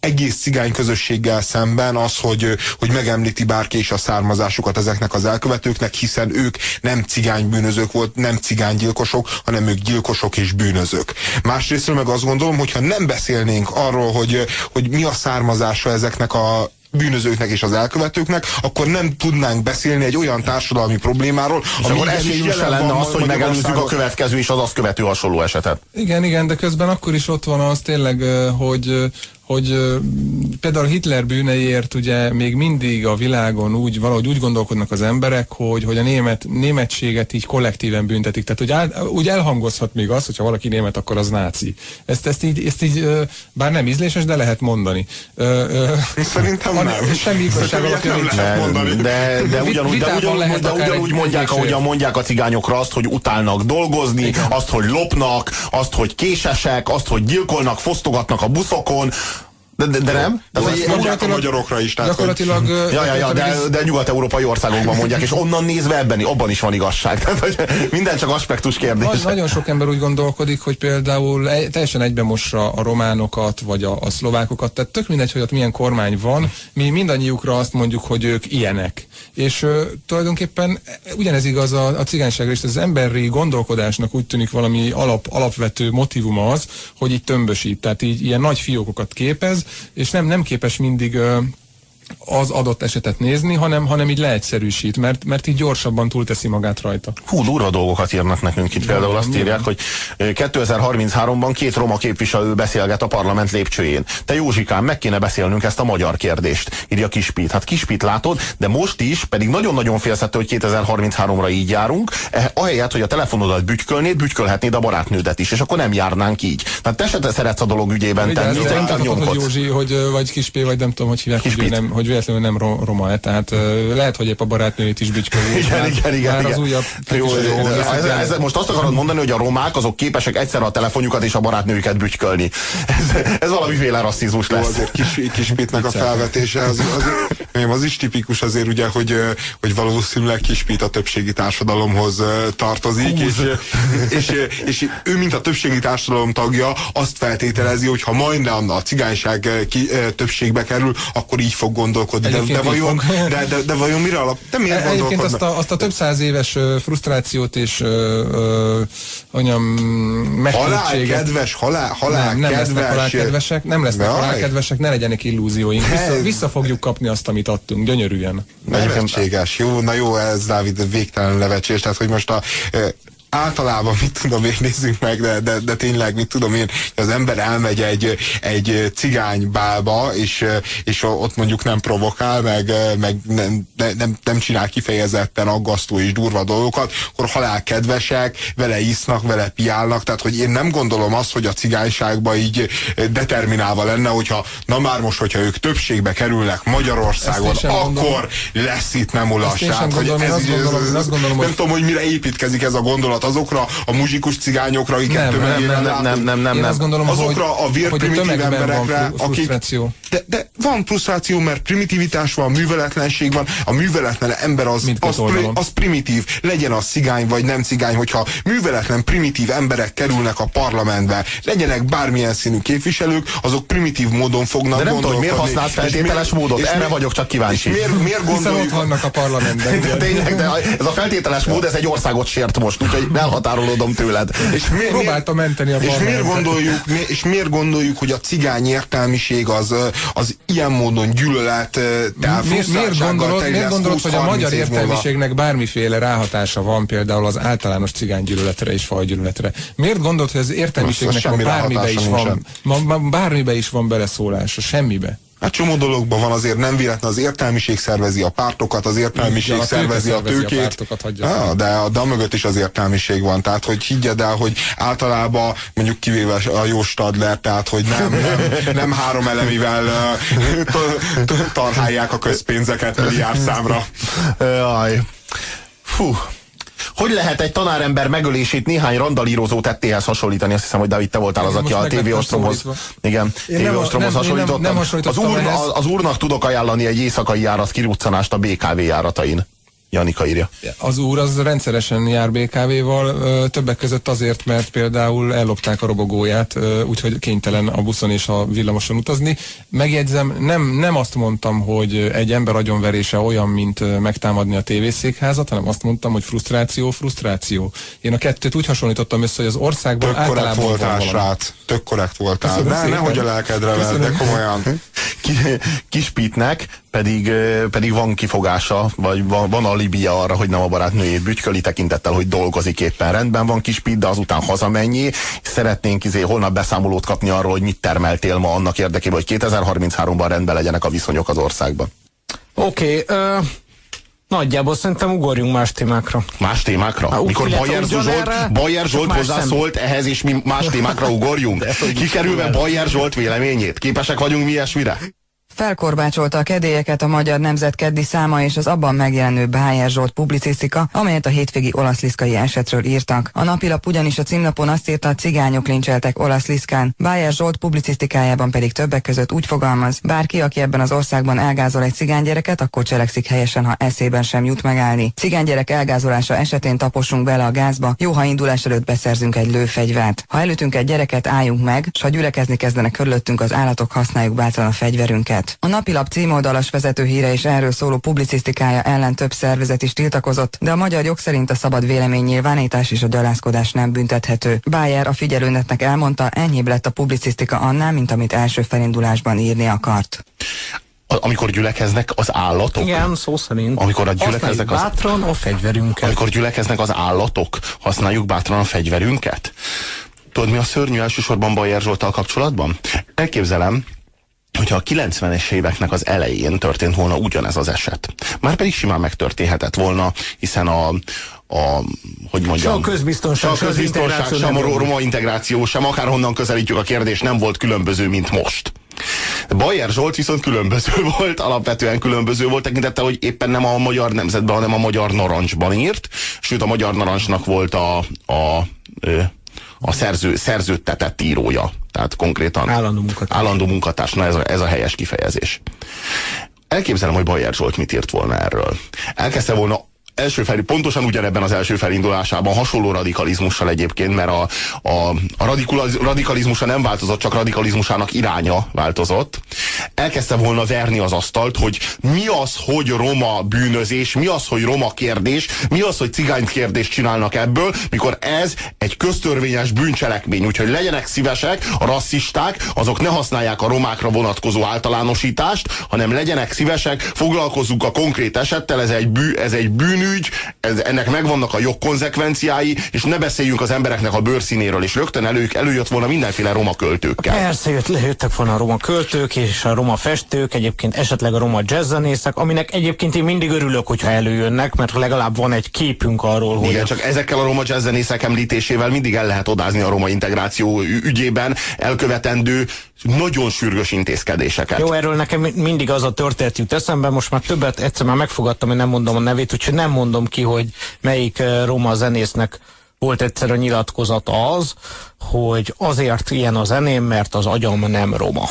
egész cigány közösséggel szemben az, hogy, hogy megemlíti bárki is a származásukat ezeknek az elkövetőknek, hiszen ők nem cigánybűnözők volt, nem cigánygyilkosok, hanem ők gyilkosok és bűnözők. Másrészt meg azt gondolom, hogyha nem beszélnénk arról, hogy, hogy mi a származása ezeknek a bűnözőknek és az elkövetőknek, akkor nem tudnánk beszélni egy olyan társadalmi problémáról, és ami se lenne az, hogy megelőzzük a következő és az azt követő hasonló esetet. Igen, igen, de közben akkor is ott van az tényleg, hogy hogy például Hitler bűneiért ugye még mindig a világon úgy, valahogy úgy gondolkodnak az emberek, hogy, hogy a német, németséget így kollektíven büntetik. Tehát hogy áll, úgy elhangozhat még az, hogyha valaki német, akkor az náci. Ezt, ezt így, ezt így bár nem ízléses, de lehet mondani. Szerintem nem. Semmi igazság alapja nincs. De, de, de ugyanúgy, de ugyanúgy, de ugyanúgy mondják, ahogyan mondják a cigányokra azt, hogy utálnak dolgozni, Igen. azt, hogy lopnak, azt, hogy késesek, azt, hogy gyilkolnak, fosztogatnak a buszokon, de, de, de nem? De ezt mondják a magyarokra is. Tehát, gyakorlatilag... Hogy... Ja, ja, ja, de, de nyugat-európai országokban mondják, és onnan nézve ebben, abban is van igazság. Tehát, hogy minden csak aspektus kérdés. Nagy, nagyon sok ember úgy gondolkodik, hogy például egy, teljesen egybemossa a románokat, vagy a, a szlovákokat, tehát tök mindegy, hogy ott milyen kormány van, mi mindannyiukra azt mondjuk, hogy ők ilyenek. És uh, tulajdonképpen ugyanez igaz a, a cigányságra is, az emberi gondolkodásnak úgy tűnik valami alap, alapvető motivuma az, hogy így tömbösít, tehát így ilyen nagy fiókokat képez, és nem, nem képes mindig az adott esetet nézni, hanem, hanem így leegyszerűsít, mert, mert így gyorsabban túlteszi magát rajta. Hú, durva dolgokat írnak nekünk itt. Például azt írják, hogy 2033-ban két roma képviselő beszélget a parlament lépcsőjén. Te Józsikám, meg kéne beszélnünk ezt a magyar kérdést, írja Kispít. Hát Kispít látod, de most is, pedig nagyon-nagyon félszettő, hogy 2033-ra így járunk, eh, ahelyett, hogy a telefonodat bütykölnéd, bütykölhetnéd a barátnődet is, és akkor nem járnánk így. Tehát te se szeretsz a dolog ügyében tenni, te inkább hogy Józsi, hogy, vagy Kispé, vagy nem tudom, hogy hívják, hogy, nem, hogy véletlenül nem roma-e, tehát uh, lehet, hogy épp a barátnőjét is bücsköli. Igen, már, igen, igen. Már igen. az újabb jó, jó, ez, ez, ez, most azt akarod mondani, hogy a romák azok képesek egyszer a telefonjukat és a barátnőjüket bütykölni. Ez, ez valamiféle rasszizmus lesz. Jó, azért kis, Kispitnek a felvetése az, az, az, az is tipikus azért ugye, hogy, hogy valószínűleg Kispit a többségi társadalomhoz tartozik, és, és, és, és ő, mint a többségi társadalom tagja, azt feltételezi, hogy ha majdnem a cigányság ki, többségbe kerül, akkor így fog gondolkodni. De, de, vajon, de, de, de vajon mire alap? De miért Egyébként azt a, azt a több száz éves frusztrációt és anyam megtudtséget... Halál kedves, halál, halál nem, nem lesznek halálkedvesek, nem lesznek Jaj. halálkedvesek, ne legyenek illúzióink. Vissza, vissza fogjuk kapni azt, amit adtunk, gyönyörűen. Nevetséges, jó, na jó, ez Dávid végtelen levecsés, tehát hogy most a általában, mit tudom én, nézzük meg, de, de, de tényleg, mit tudom én, az ember elmegy egy, egy cigánybálba, és, és ott mondjuk nem provokál, meg, meg nem, nem, nem csinál kifejezetten aggasztó és durva dolgokat, akkor halál kedvesek, vele isznak, vele piálnak, tehát hogy én nem gondolom azt, hogy a cigányságba így determinálva lenne, hogyha na már most, hogyha ők többségbe kerülnek Magyarországon, akkor gondolom. lesz itt nem ulasság. Nem tudom, hogy mire építkezik ez a gondolat, azokra a muzsikus cigányokra, akiket nem, nem, nem, nem, nem, nem, nem, nem. gondolom, azokra hogy, a vérprimitív emberekre, akik... De, de van frusztráció, mert primitivitás van, műveletlenség van, a műveletlen ember az, az, pri, az primitív, legyen az cigány vagy nem cigány, hogyha műveletlen primitív emberek kerülnek a parlamentbe, legyenek bármilyen színű képviselők, azok primitív módon fognak De nem tudom, miért használsz feltételes miért, módot, erre vagyok csak kíváncsi. És miért, miért gondoljuk... ott vannak a parlamentben. De tényleg, de ez a feltételes mód, ez egy országot sért most, úgyhogy elhatárolódom tőled. És miért, Próbálta menteni a és miért, gondoljuk, mi, és miért gondoljuk, hogy a cigány értelmiség az, az ilyen módon gyűlölet, miért, miért gondolod, miért gondolod hogy a magyar értelmiségnek bármiféle ráhatása van például az általános cigánygyűlöletre és fajgyűlöletre? Miért gondolod, hogy az értelmiségnek bármibe is, van, bármibe is van beleszólása? Semmibe. Hát csomó dologban van azért nem véletlen, az értelmiség szervezi a pártokat, az értelmiség ja, szervezi a tőkét. A ja, de, de a mögött is az értelmiség van, tehát hogy higgyed el, hogy általában mondjuk kivéve a jó Stadler, tehát hogy nem, nem, nem három elemivel tarhálják a közpénzeket milliárd számra. Jaj. Fú, hogy lehet egy tanárember megölését néhány randalírozó tettéhez hasonlítani? Azt hiszem, hogy David, te voltál az, aki a TV Ostromhoz, igen, TV Ostromhoz hasonlítottam. Az, úr, az, az úrnak tudok ajánlani egy éjszakai járat kiruccanást a BKV járatain. Janika írja. Az úr az rendszeresen jár BKV-val, többek között azért, mert például ellopták a robogóját, úgyhogy kénytelen a buszon és a villamoson utazni. Megjegyzem, nem, nem azt mondtam, hogy egy ember agyonverése olyan, mint megtámadni a tévészékházat, hanem azt mondtam, hogy frusztráció, frusztráció. Én a kettőt úgy hasonlítottam össze, hogy az országban Tök általában voltál, srác. Tök korrekt voltál. Ne, nehogy a lelkedre vedd, de komolyan. Kispítnek pedig, pedig van kifogása, vagy van, van alibia arra, hogy nem a barátnőjét bütyköli, tekintettel, hogy dolgozik éppen rendben van kis de azután hazamennyi, szeretnénk izé holnap beszámolót kapni arról, hogy mit termeltél ma annak érdekében, hogy 2033-ban rendben legyenek a viszonyok az országban. Oké, okay, uh... Nagyjából szerintem ugorjunk más témákra. Más témákra? Há, Mikor Bajer Zsolt, Bajer Zsolt hozzászólt szem... ehhez, és mi más témákra ugorjunk? Kikerülve Bajer Zsolt véleményét? Képesek vagyunk mi ilyesmire? Felkorbácsolta a kedélyeket a Magyar Nemzet keddi száma és az abban megjelenő Bájer Zsolt publicisztika, amelyet a hétvégi olasz-liszkai esetről írtak. A napilap ugyanis a címlapon azt írta, a cigányok lincseltek olasz-liszkán. Bájer Zsolt publicisztikájában pedig többek között úgy fogalmaz, bárki, aki ebben az országban elgázol egy cigánygyereket, akkor cselekszik helyesen, ha eszében sem jut megállni. Cigánygyerek elgázolása esetén taposunk bele a gázba, jó, ha indulás előtt beszerzünk egy lőfegyvert. Ha elütünk egy gyereket, álljunk meg, s ha gyülekezni kezdenek körülöttünk az állatok, használjuk bátran a fegyverünket ügyet. A napilap címoldalas vezetőhíre és erről szóló publicisztikája ellen több szervezet is tiltakozott, de a magyar jog szerint a szabad vélemény nyilvánítás és a gyalázkodás nem büntethető. Bayer a figyelőnetnek elmondta, enyhébb lett a publicisztika annál, mint amit első felindulásban írni akart. amikor gyülekeznek az állatok? Igen, szó szerint. Amikor a gyülekeznek az... bátran a fegyverünket. Amikor gyülekeznek az állatok, használjuk bátran a fegyverünket? Tudod, mi a szörnyű elsősorban Bajer Zsoltal kapcsolatban? Elképzelem, hogyha a 90-es éveknek az elején történt volna ugyanez az eset. Már pedig simán megtörténhetett volna, hiszen a, a hogy mondjam, sem a közbiztonság, sem a, közbiztonság, sem a roma integráció, sem akárhonnan közelítjük a kérdés nem volt különböző, mint most. Bajer Zsolt viszont különböző volt, alapvetően különböző volt tekintette, hogy éppen nem a magyar nemzetben, hanem a magyar narancsban írt, sőt a magyar narancsnak volt a, a, a, a szerző, szerződtetett írója. Tehát konkrétan állandó munkatárs. Állandó munkatárs. Na ez a, ez a helyes kifejezés. Elképzelem, hogy Bajer Zsolt mit írt volna erről. Elkezdte volna első fel, pontosan ugyanebben az első felindulásában, hasonló radikalizmussal egyébként, mert a, a, a radikalizmusa nem változott, csak radikalizmusának iránya változott. Elkezdte volna verni az asztalt, hogy mi az, hogy roma bűnözés, mi az, hogy roma kérdés, mi az, hogy cigányt kérdést csinálnak ebből, mikor ez egy köztörvényes bűncselekmény. Úgyhogy legyenek szívesek, a rasszisták, azok ne használják a romákra vonatkozó általánosítást, hanem legyenek szívesek, foglalkozzunk a konkrét esettel, ez egy, bű, ez egy bűn bűnügy, ez, ennek megvannak a jogkonzekvenciái, és ne beszéljünk az embereknek a bőrszínéről, és rögtön elő, előjött volna mindenféle roma költőkkel. Persze, jött, jöttek volna a roma költők, és a roma festők, egyébként esetleg a roma jazzzenészek, aminek egyébként én mindig örülök, hogyha előjönnek, mert legalább van egy képünk arról, hogy... Igen, csak ezekkel a roma jazzzenészek említésével mindig el lehet odázni a roma integráció ügyében elkövetendő nagyon sürgős intézkedéseket. Jó, erről nekem mindig az a történet jut eszembe, most már többet egyszer már megfogadtam, hogy nem mondom a nevét, úgyhogy nem mondom ki, hogy melyik eh, roma zenésznek volt egyszer a nyilatkozata az, hogy azért ilyen a zeném, mert az agyam nem roma.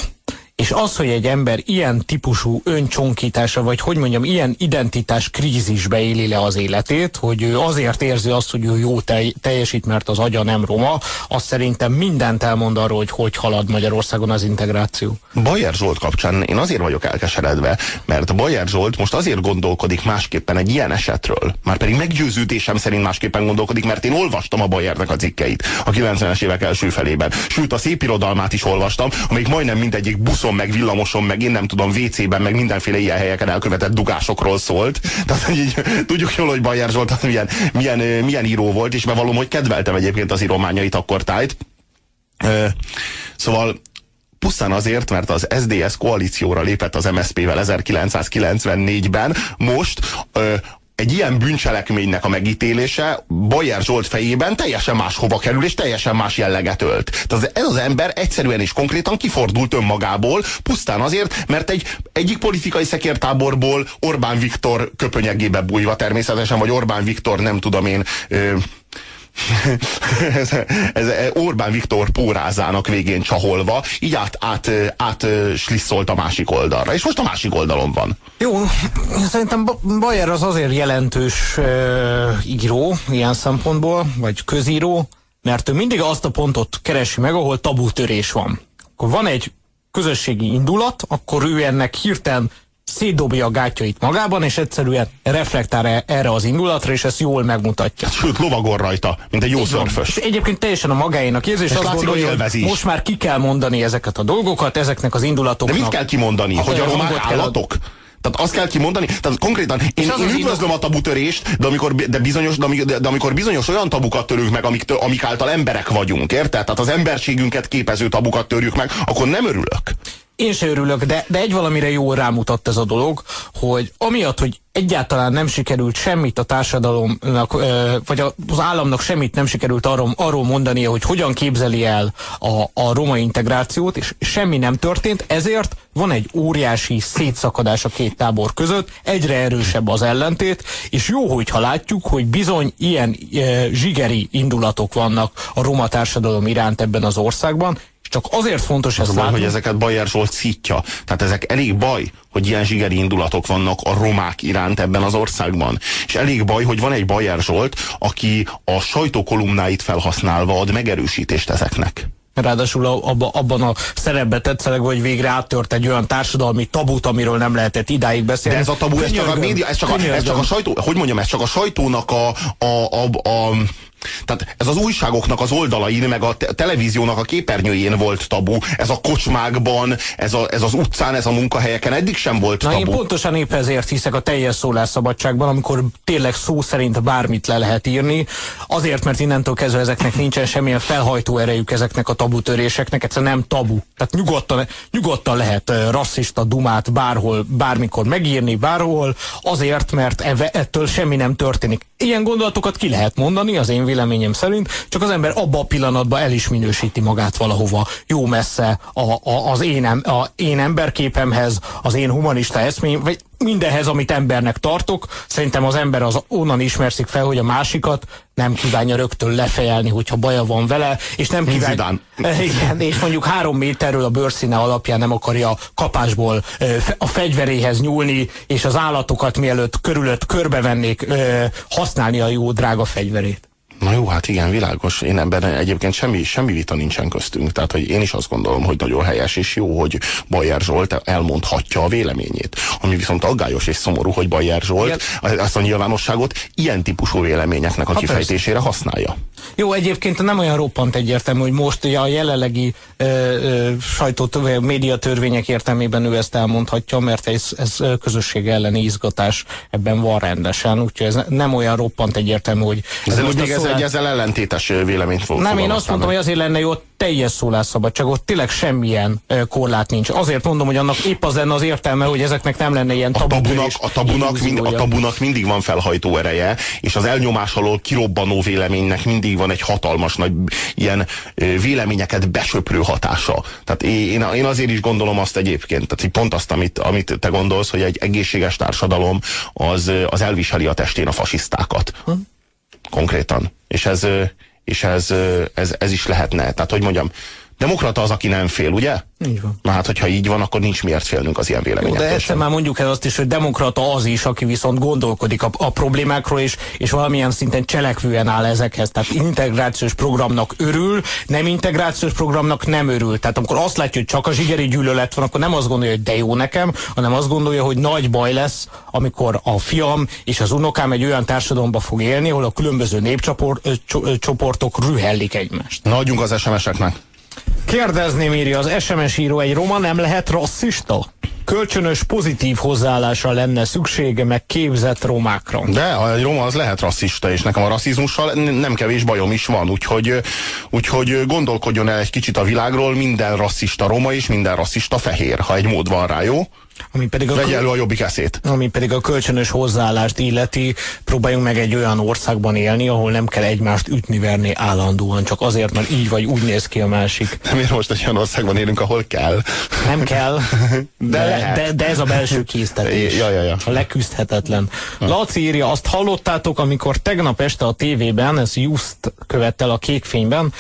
És az, hogy egy ember ilyen típusú öncsonkítása, vagy hogy mondjam, ilyen identitás krízisbe éli le az életét, hogy ő azért érzi azt, hogy ő jó teljesít, mert az agya nem roma, az szerintem mindent elmond arról, hogy hogy halad Magyarországon az integráció. Bajer Zsolt kapcsán én azért vagyok elkeseredve, mert Bajer Zsolt most azért gondolkodik másképpen egy ilyen esetről. Már pedig meggyőződésem szerint másképpen gondolkodik, mert én olvastam a Bajernek a cikkeit a 90-es évek első felében. Sőt, a szép irodalmát is olvastam, amelyik majdnem mindegyik buszon buszon, meg villamoson, meg én nem tudom, WC-ben, meg mindenféle ilyen helyeken elkövetett dugásokról szólt. Tehát, hogy így, tudjuk jól, hogy Bajer Zsolt milyen, milyen, milyen író volt, és bevallom, hogy kedveltem egyébként az írományait akkor tájt. Szóval pusztán azért, mert az SDS koalícióra lépett az MSZP-vel 1994-ben, most egy ilyen bűncselekménynek a megítélése Bajer Zsolt fejében teljesen máshova kerül, és teljesen más jelleget ölt. Tehát ez az ember egyszerűen és konkrétan kifordult önmagából, pusztán azért, mert egy egyik politikai szekértáborból Orbán Viktor köpönyegébe bújva természetesen, vagy Orbán Viktor nem tudom én ö, ez, ez Orbán Viktor pórázának végén csaholva, így át, át, át slisszolt a másik oldalra, és most a másik oldalon van. Jó, szerintem Bayer az azért jelentős uh, író ilyen szempontból, vagy közíró, mert ő mindig azt a pontot keresi meg, ahol tabutörés van. Akkor van egy közösségi indulat, akkor ő ennek hirtelen szétdobja a gátjait magában, és egyszerűen reflektál e- erre az indulatra, és ezt jól megmutatja. Sőt, lovagol rajta, mint egy jó szörfös. Egyébként teljesen a magáénak érzi, és, azt gondolja, hogy most már ki kell mondani ezeket a dolgokat, ezeknek az indulatoknak. De mit kell kimondani? Hát, hogy a romák állatok? Tehát azt kell kimondani, tehát konkrétan én, én üdvözlöm a tabutörést, de amikor, de, bizonyos, de, de amikor bizonyos olyan tabukat törünk meg, amik, amik által emberek vagyunk, érted? Tehát az emberségünket képező tabukat törjük meg, akkor nem örülök. Én se örülök, de, de egy valamire jól rámutat ez a dolog, hogy amiatt, hogy egyáltalán nem sikerült semmit a társadalomnak, vagy az államnak semmit nem sikerült arról, arról mondania, hogy hogyan képzeli el a, a roma integrációt, és semmi nem történt, ezért van egy óriási szétszakadás a két tábor között, egyre erősebb az ellentét, és jó, hogyha látjuk, hogy bizony ilyen e, zsigeri indulatok vannak a roma társadalom iránt ebben az országban, csak azért fontos ez látni, hogy ezeket Bajer Zsolt szítja. Tehát ezek elég baj, hogy ilyen zsigeri indulatok vannak a romák iránt ebben az országban. És elég baj, hogy van egy Bajer Zsolt, aki a sajtókolumnáit felhasználva ad megerősítést ezeknek. Ráadásul abba, abban a szerepbe tetszeleg, hogy végre áttört egy olyan társadalmi tabut, amiről nem lehetett idáig beszélni. De ez a tabu, ez csak a média, ez csak a, ez csak a sajtó, hogy mondjam, ez csak a sajtónak a, a, a, a Tehát ez az újságoknak az oldalain, meg a te televíziónak a képernyőjén volt tabu. Ez a kocsmákban, ez, a, ez az utcán, ez a munkahelyeken eddig sem volt Na, tabu. én pontosan épp ezért hiszek a teljes szólásszabadságban, amikor tényleg szó szerint bármit le lehet írni. Azért, mert innentől kezdve ezeknek nincsen semmilyen felhajtó erejük ezeknek a tabutöréseknek, egyszerűen nem tabu. Tehát nyugodtan, nyugodtan lehet rasszista dumát bárhol, bármikor megírni, bárhol, azért, mert eve, ettől semmi nem történik. Ilyen gondolatokat ki lehet mondani, az én véleményem szerint, csak az ember abba a pillanatban el is minősíti magát valahova jó messze a, a, az én, em, a én emberképemhez, az én humanista eszmény, vagy mindenhez, amit embernek tartok. Szerintem az ember az onnan ismerszik fel, hogy a másikat nem kívánja rögtön lefejelni, hogyha baja van vele, és nem kívánja... Igen, és mondjuk három méterről a bőrszíne alapján nem akarja kapásból a fegyveréhez nyúlni, és az állatokat mielőtt körülött körbevennék használni a jó drága fegyverét. Na jó, hát igen, világos. Én ebben egyébként semmi, semmi vita nincsen köztünk. Tehát, hogy én is azt gondolom, hogy nagyon helyes és jó, hogy Bajer Zsolt elmondhatja a véleményét. Ami viszont aggályos és szomorú, hogy Bajer Zsolt igen. ezt a nyilvánosságot ilyen típusú véleményeknek a hát kifejtésére persze. használja. Jó, egyébként nem olyan roppant egyértelmű, hogy most a jelenlegi ö, ö, sajtó, médiatörvények értelmében ő ezt elmondhatja, mert ez, ez közösség elleni izgatás ebben van rendesen, úgyhogy ez nem olyan roppant egyértelmű, hogy... Ez, ez most még ez egy ezzel ellentétes véleményt fog Nem, én azt mondtam, hogy azért lenne jó teljes szólásszabadság, ott tényleg semmilyen korlát nincs. Azért mondom, hogy annak épp az lenne az értelme, hogy ezeknek nem lenne ilyen tabu a tabunak, a tabunak, mind, a tabunak mindig van felhajtó ereje, és az elnyomás alól kirobbanó véleménynek mindig van egy hatalmas nagy ilyen véleményeket besöprő hatása. Tehát én, én azért is gondolom azt egyébként, tehát pont azt, amit, amit te gondolsz, hogy egy egészséges társadalom az, az elviseli a testén a fasisztákat. Hm? Konkrétan. És ez, és ez, ez, ez is lehetne. Tehát, hogy mondjam, demokrata az, aki nem fél, ugye? Így van. Na hát, hogyha így van, akkor nincs miért félnünk az ilyen véleményektől. De egyszer már mondjuk el azt is, hogy demokrata az is, aki viszont gondolkodik a, a problémákról, és, és valamilyen szinten cselekvően áll ezekhez. Tehát integrációs programnak örül, nem integrációs programnak nem örül. Tehát amikor azt látja, hogy csak a zsigeri gyűlölet van, akkor nem azt gondolja, hogy de jó nekem, hanem azt gondolja, hogy nagy baj lesz, amikor a fiam és az unokám egy olyan társadalomba fog élni, ahol a különböző népcsoportok rühellik egymást. Na, adjunk az SMS-eknek. Kérdezni írja az SMS író, egy roma nem lehet rasszista? Kölcsönös pozitív hozzáállásra lenne szüksége, meg képzett romákra. De a roma az lehet rasszista, és nekem a rasszizmussal nem kevés bajom is van, úgyhogy, úgyhogy gondolkodjon el egy kicsit a világról, minden rasszista roma és minden rasszista fehér, ha egy mód van rá, jó? Ami pedig a Vegye elő a jobbik eszét. Ami pedig a kölcsönös hozzáállást illeti, próbáljunk meg egy olyan országban élni, ahol nem kell egymást ütni-verni állandóan, csak azért, mert így vagy úgy néz ki a másik. De miért most egy olyan országban élünk, ahol kell? Nem kell, de, de, de, de ez a belső késztetés. Ja, ja, ja. A leküzdhetetlen. Ha. Laci írja, azt hallottátok, amikor tegnap este a tévében, ez just követtel a kékfényben,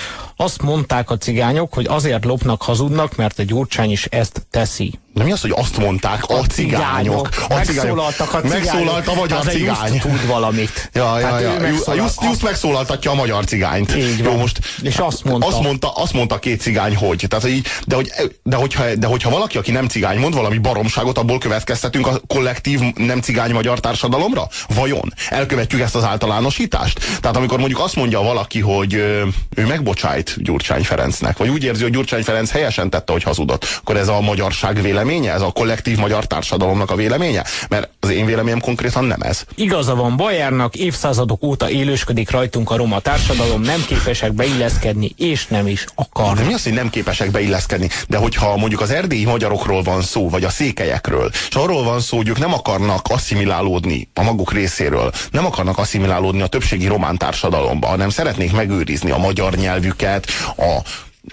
azt mondták a cigányok, hogy azért lopnak, hazudnak, mert a Gyurcsány is ezt teszi. De mi az, hogy azt mondták a, a cigányok? A megszólaltak a cigányok. Megszólalt a magyar cigány. tud valamit. Ja, ja, ja. Just, just, just megszólaltatja a magyar cigányt. Így Jó, most és azt mondta. Azt mondta, azt mondta két cigány, hogy. Tehát, hogy de, hogy, de, hogyha, de hogyha valaki, aki nem cigány mond valami baromságot, abból következtetünk a kollektív nem cigány magyar társadalomra? Vajon? Elkövetjük ezt az általánosítást? Tehát amikor mondjuk azt mondja valaki, hogy ő megbocsájt Gyurcsány Ferencnek, vagy úgy érzi, hogy Gyurcsány Ferenc helyesen tette, hogy hazudott, akkor ez a magyarság vélemény véleménye? Ez a kollektív magyar társadalomnak a véleménye? Mert az én véleményem konkrétan nem ez. Igaza van Bajárnak, évszázadok óta élősködik rajtunk a roma társadalom, nem képesek beilleszkedni, és nem is akar. De mi az, hogy nem képesek beilleszkedni? De hogyha mondjuk az erdélyi magyarokról van szó, vagy a székelyekről, és arról van szó, hogy ők nem akarnak asszimilálódni a maguk részéről, nem akarnak asszimilálódni a többségi román társadalomba, hanem szeretnék megőrizni a magyar nyelvüket, a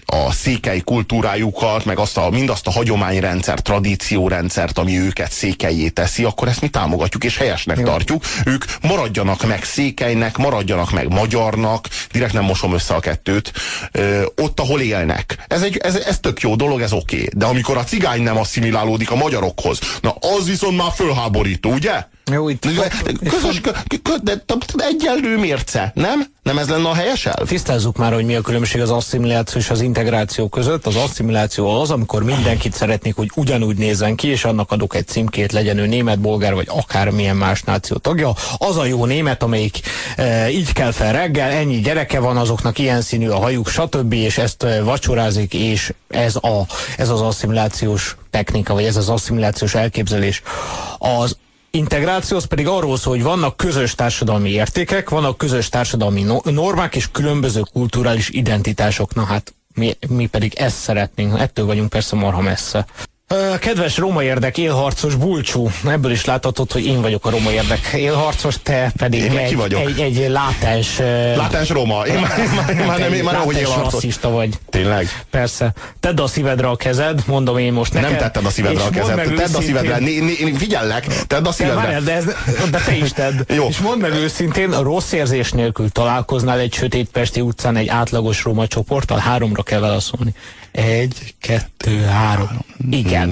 a székely kultúrájukat, meg azt a, mindazt a hagyományrendszer, tradíciórendszert, ami őket székelyé teszi, akkor ezt mi támogatjuk és helyesnek Jó. tartjuk. Ők maradjanak meg székelynek, maradjanak meg magyarnak, direkt nem mosom össze a kettőt, ö, ott, ahol élnek. Ez, egy, ez, ez tök jó dolog, ez oké. Okay. De amikor a cigány nem asszimilálódik a magyarokhoz, na az viszont már fölháborító, ugye? Jó, itt közös, de egyenlő mérce, nem? Nem ez lenne a helyes elv? Tisztázzuk már, hogy mi a különbség az asszimiláció és az integráció között. Az asszimiláció az, amikor mindenkit szeretnék, hogy ugyanúgy nézzen ki, és annak adok egy címkét, legyen ő német, bolgár vagy akármilyen más náció tagja. Az a jó német, amelyik e, így kell fel reggel, ennyi gyereke van, azoknak ilyen színű a hajuk, stb. és ezt e, vacsorázik, és ez, a, ez az asszimilációs technika, vagy ez az asszimilációs elképzelés. Az integráció az pedig arról szól, hogy vannak közös társadalmi értékek, vannak közös társadalmi normák és különböző kulturális identitások. Na hát mi, mi pedig ezt szeretnénk, ettől vagyunk persze marha messze. Kedves Roma érdek élharcos bulcsú, ebből is láthatod, hogy én vagyok a Roma érdek élharcos, te pedig én egy, vagyok? egy, egy látás... Látás Roma. Én már, én már, én már nem, én már nem, hogy élharcos. vagy. Tényleg? Persze. Tedd a szívedre a kezed, mondom én most neked. Nem tetted a szívedre a kezed, tedd őszintén... a szívedre, né, né, figyellek, tedd a szívedre. Várjál, de, ez, de te is tedd. Jó. És mondd meg őszintén, a rossz érzés nélkül találkoznál egy sötét Pesti utcán egy átlagos Roma csoporttal, háromra kell válaszolni. Egy, kettő, három. Igen.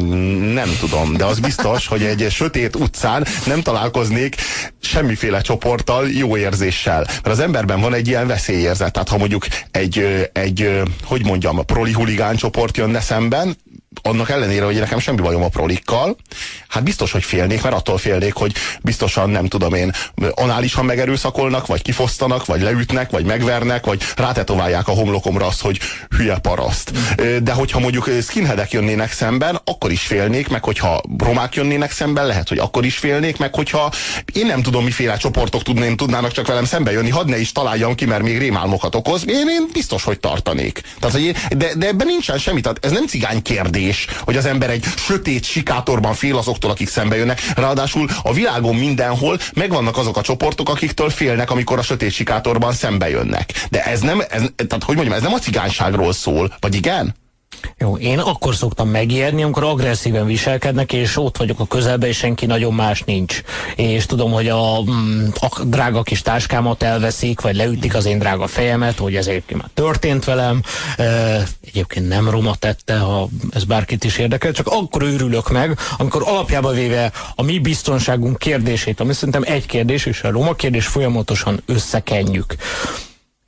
Nem tudom, de az biztos, hogy egy sötét utcán nem találkoznék semmiféle csoporttal jó érzéssel. Mert az emberben van egy ilyen veszélyérzet. Tehát ha mondjuk egy, egy hogy mondjam, proli huligán csoport jönne szemben, annak ellenére, hogy nekem semmi bajom a prolikkal, hát biztos, hogy félnék, mert attól félnék, hogy biztosan, nem tudom én, análisan megerőszakolnak, vagy kifosztanak, vagy leütnek, vagy megvernek, vagy rátetoválják a homlokomra azt, hogy hülye paraszt. De hogyha mondjuk skinheadek jönnének szemben, akkor is félnék, meg hogyha romák jönnének szemben, lehet, hogy akkor is félnék, meg hogyha én nem tudom, miféle csoportok tudném, tudnának csak velem szembe jönni, hadd ne is találjam ki, mert még rémálmokat okoz, én, én biztos, hogy tartanék. Tehát, hogy én, de, de ebben nincsen semmi, tehát ez nem cigány kérdés kérdés, hogy az ember egy sötét sikátorban fél azoktól, akik szembe jönnek. Ráadásul a világon mindenhol megvannak azok a csoportok, akiktől félnek, amikor a sötét sikátorban szembe jönnek. De ez nem, ez, tehát hogy mondjam, ez nem a cigányságról szól, vagy igen? Jó, én akkor szoktam megijedni, amikor agresszíven viselkednek, és ott vagyok a közelben, és senki nagyon más nincs. És tudom, hogy a, mm, a drága kis táskámat elveszik, vagy leütik az én drága fejemet, hogy ez egyébként már történt velem. Egyébként nem Roma tette, ha ez bárkit is érdekel, csak akkor őrülök meg, amikor alapjába véve a mi biztonságunk kérdését, ami szerintem egy kérdés, és a Roma kérdés folyamatosan összekenjük.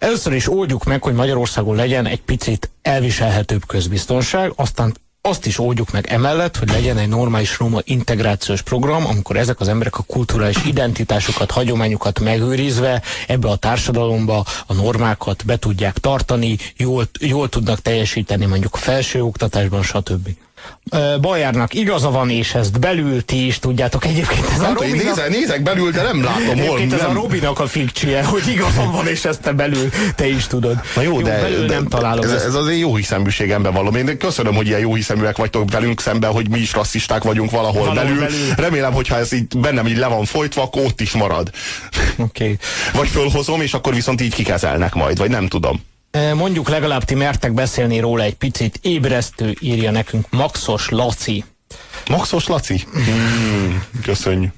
Először is oldjuk meg, hogy Magyarországon legyen egy picit elviselhetőbb közbiztonság, aztán azt is oldjuk meg emellett, hogy legyen egy normális roma integrációs program, amikor ezek az emberek a kulturális identitásokat, hagyományokat megőrizve ebbe a társadalomba a normákat be tudják tartani, jól, jól tudnak teljesíteni mondjuk a felsőoktatásban, stb. Bajárnak igaza van, és ezt belül ti is tudjátok. Egyébként ez nem a Robinak... nézek, nézek belül, de nem látom hol. Egyébként ez nem. a Robinak a fikcsie, hogy igazam van, és ezt te belül te is tudod. Na jó, jó de, de nem találom ez, ez az én jó hiszeműségemben való. Én köszönöm, hogy ilyen jó hiszeműek vagytok velünk szemben, hogy mi is rasszisták vagyunk valahol, valahol belül. belül. Remélem, hogyha ez így bennem így le van folytva, akkor ott is marad. Okay. Vagy fölhozom, és akkor viszont így kikezelnek majd, vagy nem tudom. Mondjuk legalább ti mertek beszélni róla egy picit. Ébresztő írja nekünk Maxos Laci. Maxos Laci? Hmm, köszönjük.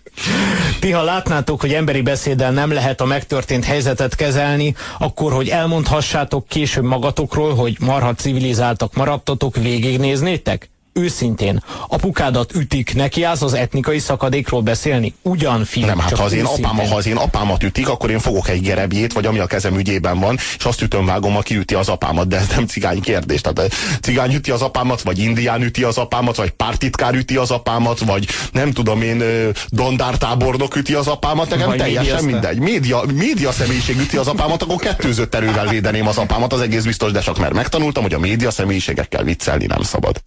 Ti, ha látnátok, hogy emberi beszéddel nem lehet a megtörtént helyzetet kezelni, akkor, hogy elmondhassátok később magatokról, hogy marha civilizáltak maradtatok, végignéznétek? Őszintén, apukádat ütik, neki állsz az etnikai szakadékról beszélni? Ugyan, fiú, Nem, hát ha az, én apám, ha az én apámat ütik, akkor én fogok egy gerebjét, vagy ami a kezem ügyében van, és azt ütöm vágom, aki üti az apámat, de ez nem cigány kérdés. Tehát cigány üti az apámat, vagy indián üti az apámat, vagy pártitkár üti az apámat, vagy nem tudom én, dandártábornok üti az apámat, nekem vagy teljesen mindegy. Média, média személyiség üti az apámat, akkor kettőzött erővel védeném az apámat, az egész biztos, de csak mert megtanultam, hogy a média személyiségekkel viccelni nem szabad.